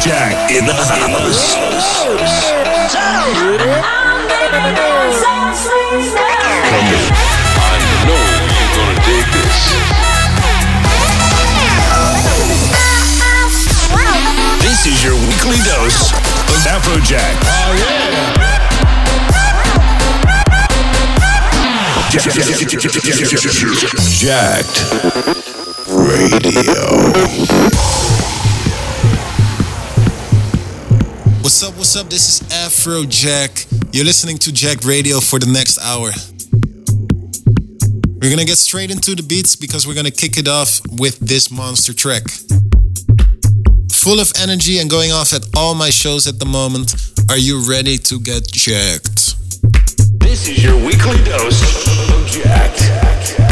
Afrojack in the house. I know you're gonna dig this. This is your weekly dose of Afrojack. Oh, yeah. Jacked Radio. What's up, what's up? This is Afrojack. You're listening to Jack Radio for the next hour. We're gonna get straight into the beats because we're gonna kick it off with this monster track. Full of energy and going off at all my shows at the moment. Are you ready to get jacked? This is your weekly dose of Jack.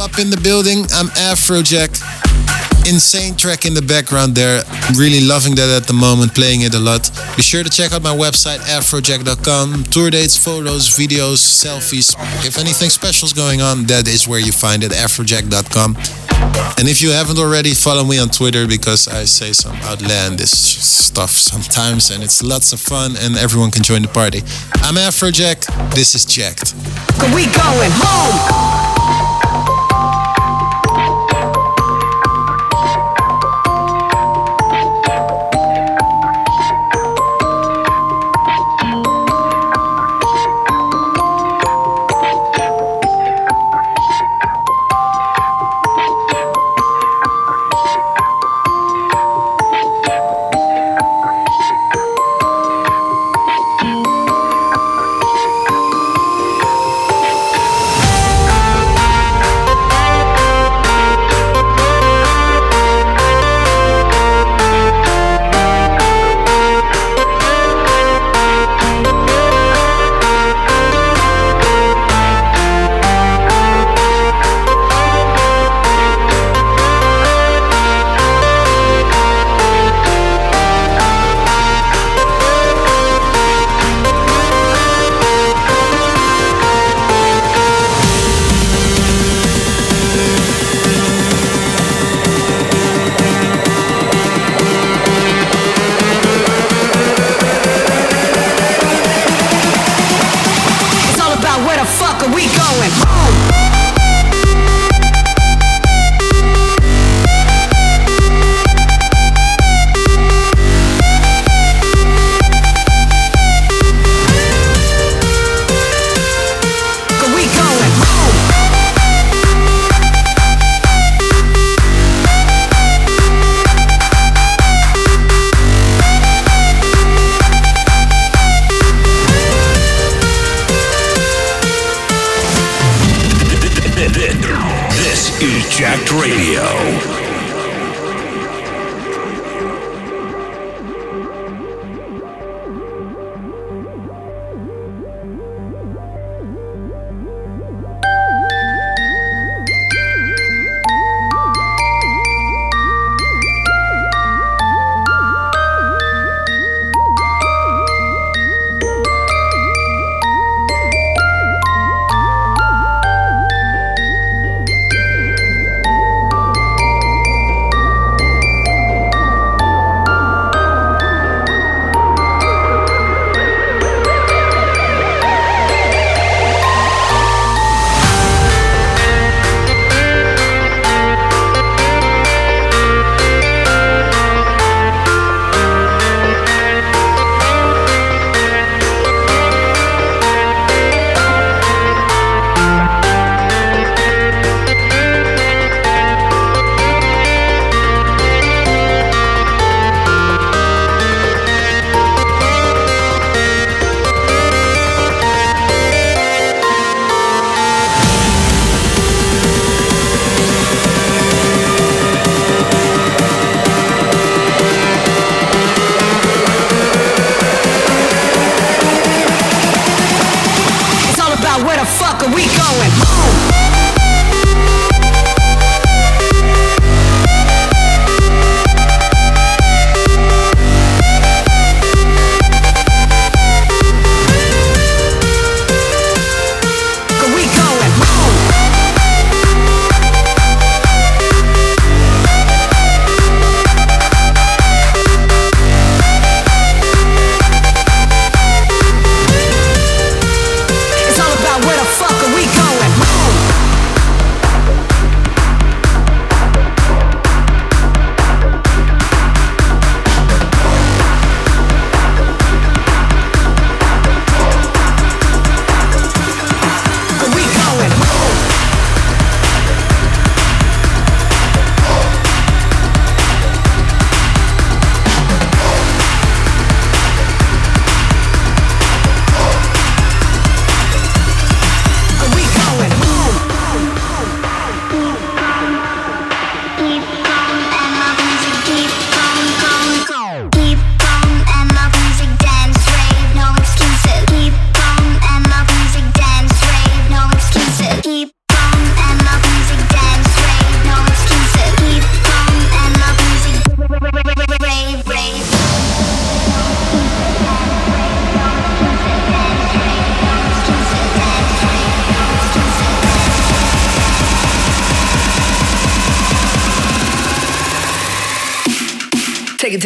Up in the building. I'm Afrojack. Insane track in the background there. Really loving that at the moment, playing it a lot. Be sure to check out my website, afrojack.com. Tour dates, photos, videos, selfies. If anything special is going on, that is where you find it, afrojack.com. And if you haven't already, follow me on Twitter because I say some outlandish stuff sometimes and it's lots of fun and everyone can join the party. I'm Afrojack. This is Jacked. We going home. Where the fuck are we going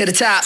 to the top.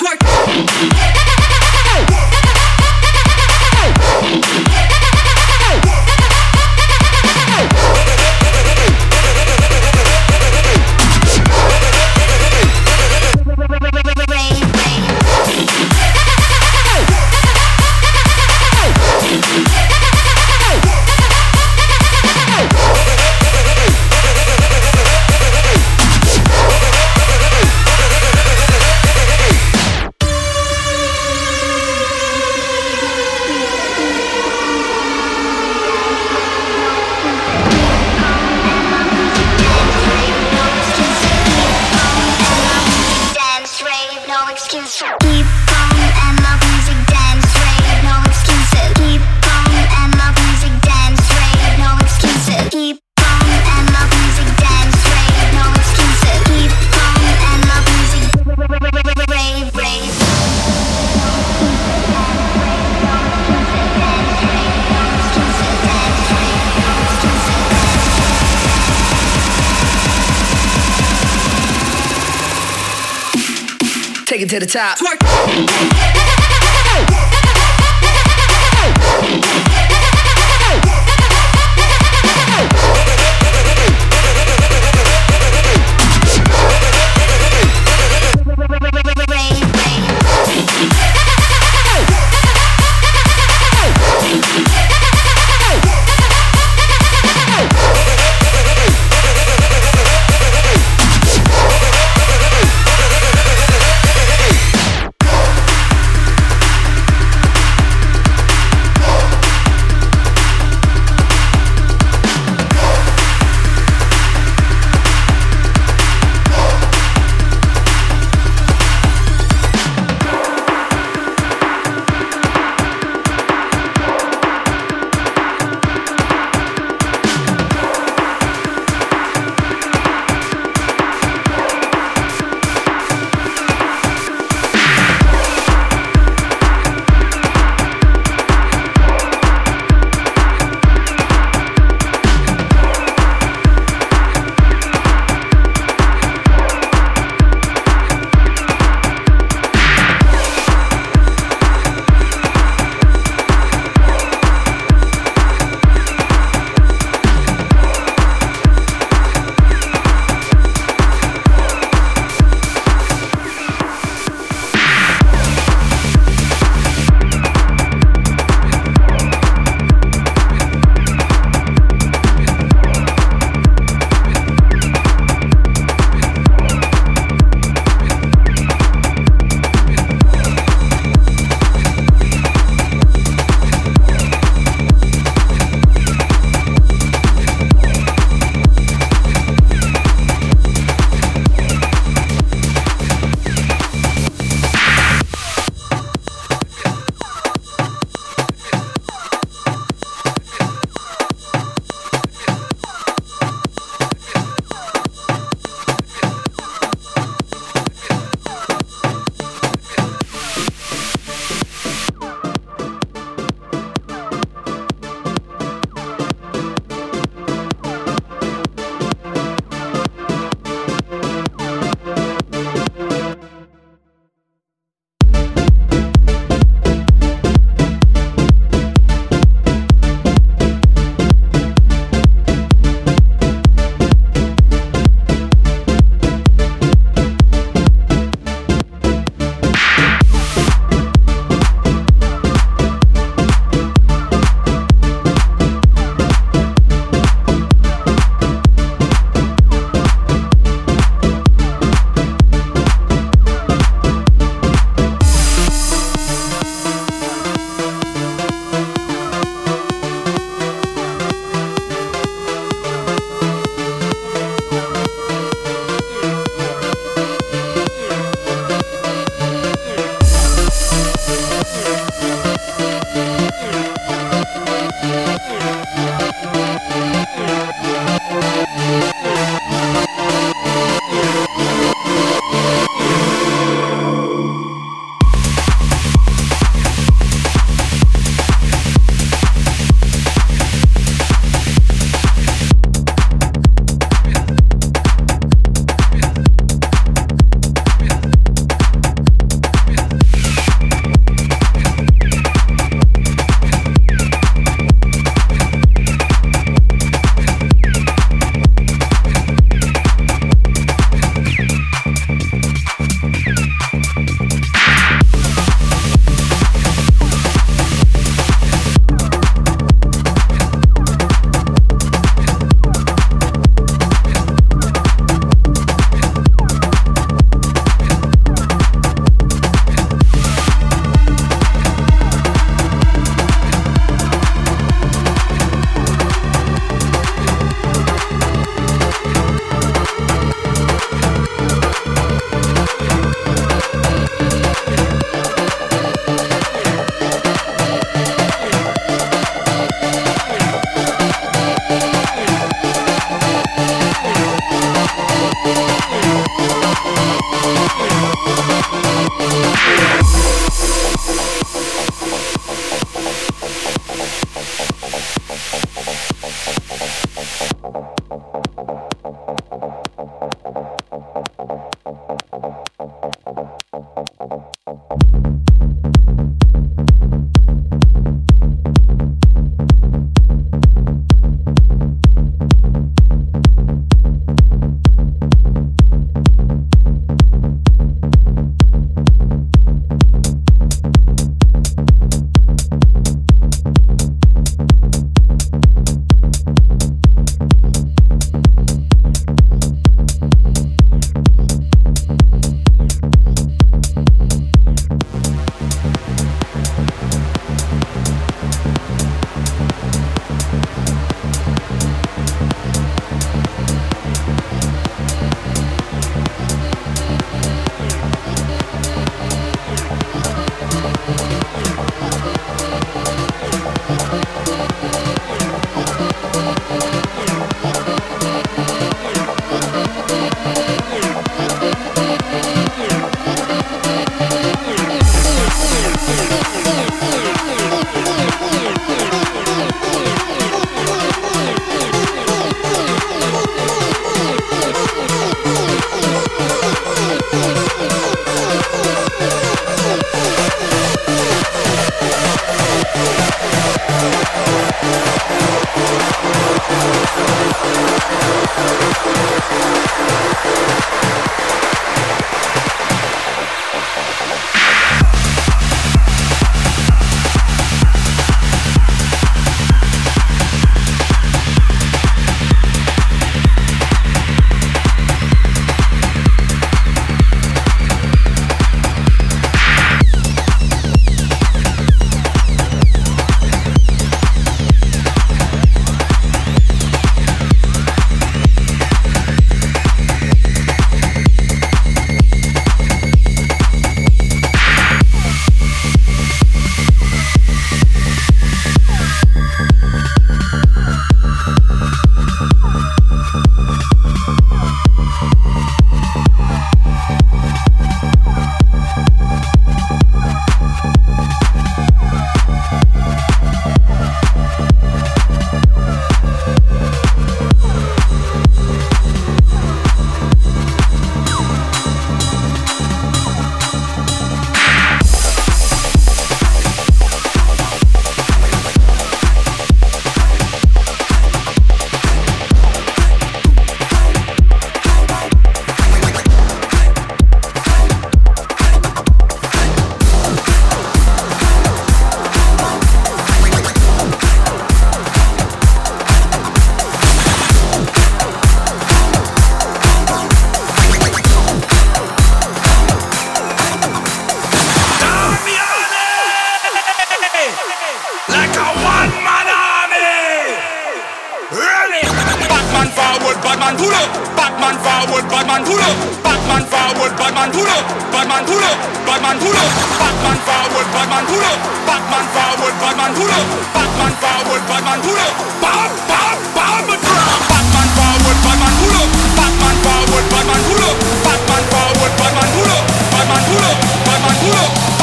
Batman pull up, Batman forward, Batman pull up, Batman forward, Batman pull up, Batman pull up, Batman pull up, Batman forward, Batman pull up, Batman forward, Batman pull up, Batman forward, Batman pull up, bow, bow, bow, Batman forward, Batman pull up, Batman forward, Batman pull up, Batman forward, Batman pull up, Batman pull up, Batman pull up.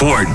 Jack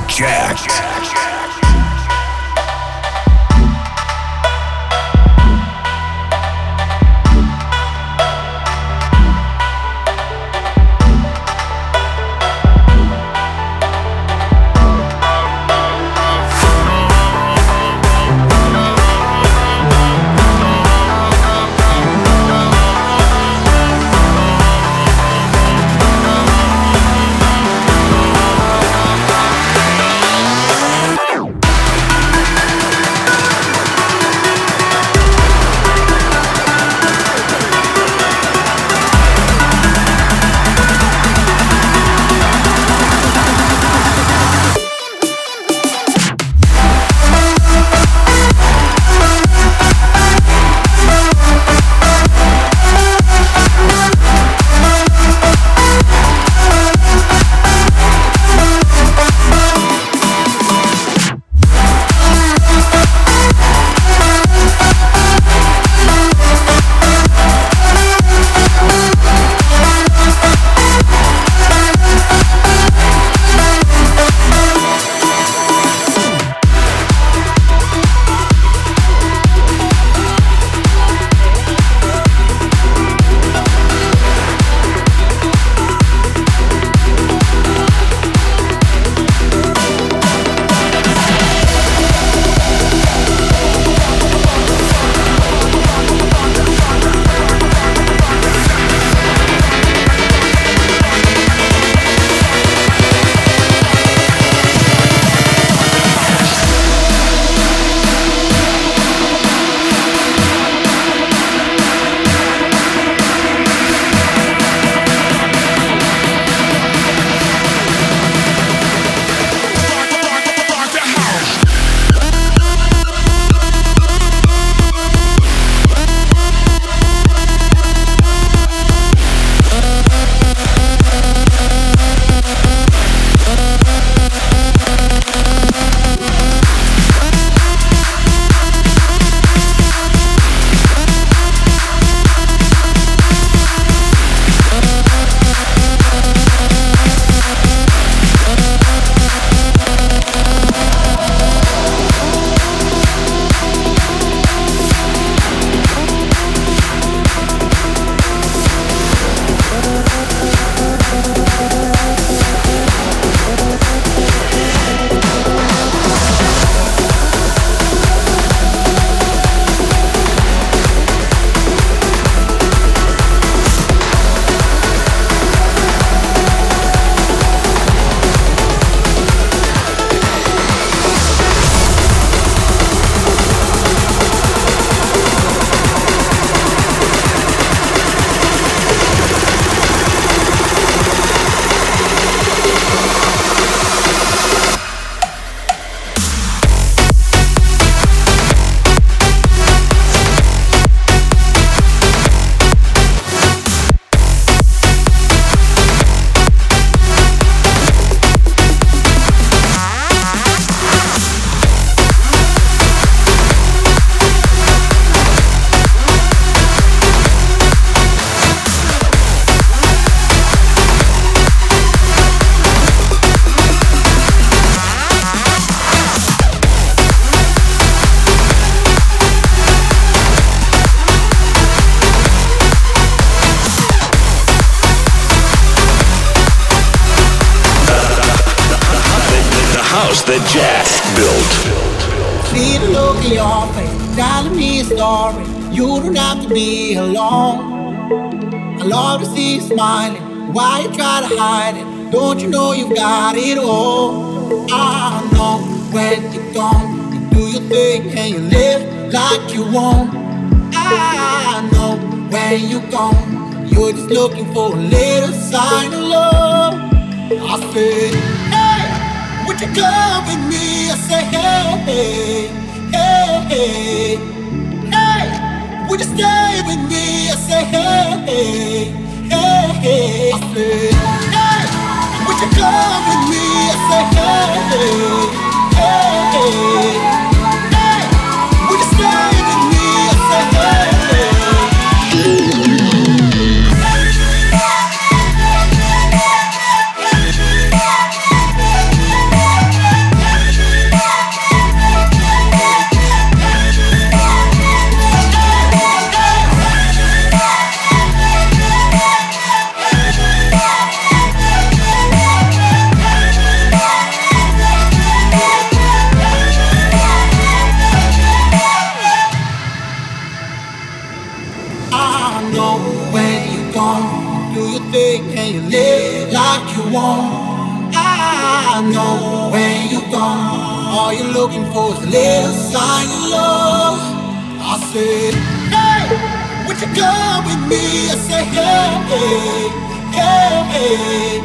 got it all? I know when you're gone, you do your thing and you live like you want. I know when you're gone, you're just looking for a little sign of love. I said, hey, would you come with me? I said, hey, hey, hey, hey, would you stay with me? I said, hey, hey, hey. I said, come with me? I hey, hey, hey, hey, is a little sign of love. I said, hey, would you come with me? I said, hey, hey, hey,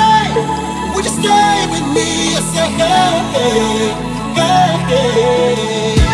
hey, would you stay with me? I said, hey, hey, hey, hey.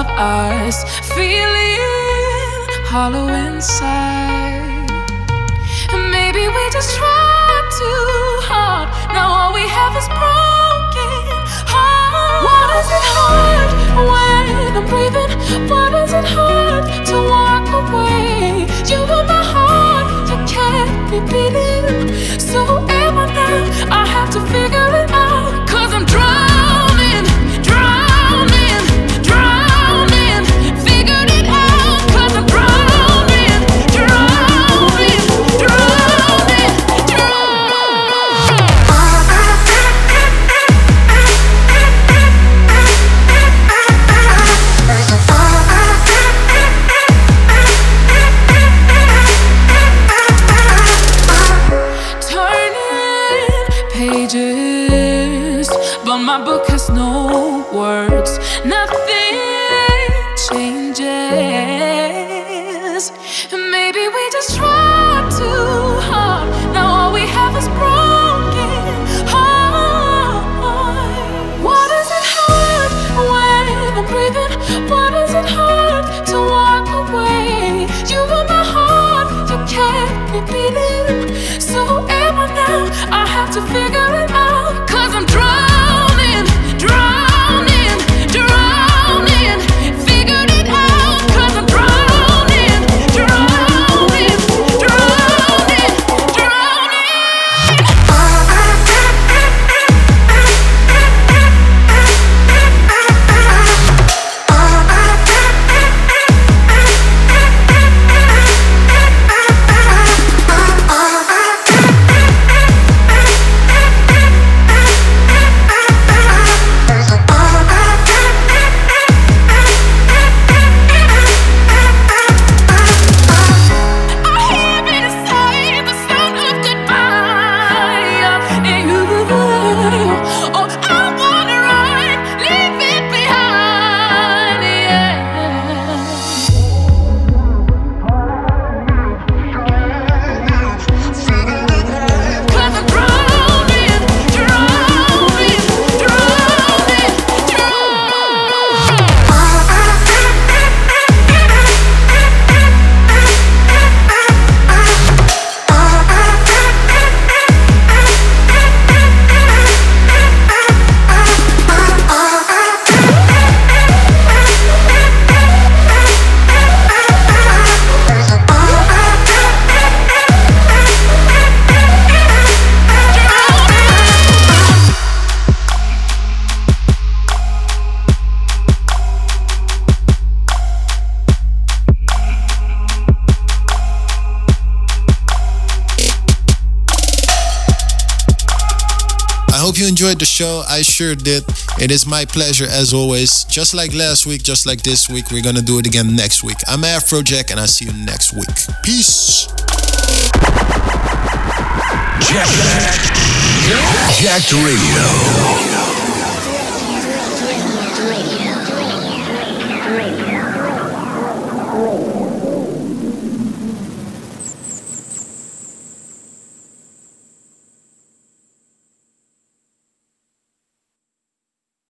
Of us feeling hollow inside. Maybe we just tried too hard. Now all we have is broken hearts. Why is it hard when i'm breathing? Why is it hard to walk away? You were my heart you kept me beating. So sure did. It is my pleasure as always. Just like last week, just like this week, we're gonna do it again next week. I'm Afrojack and I see you next week. Peace. Jacked Radio.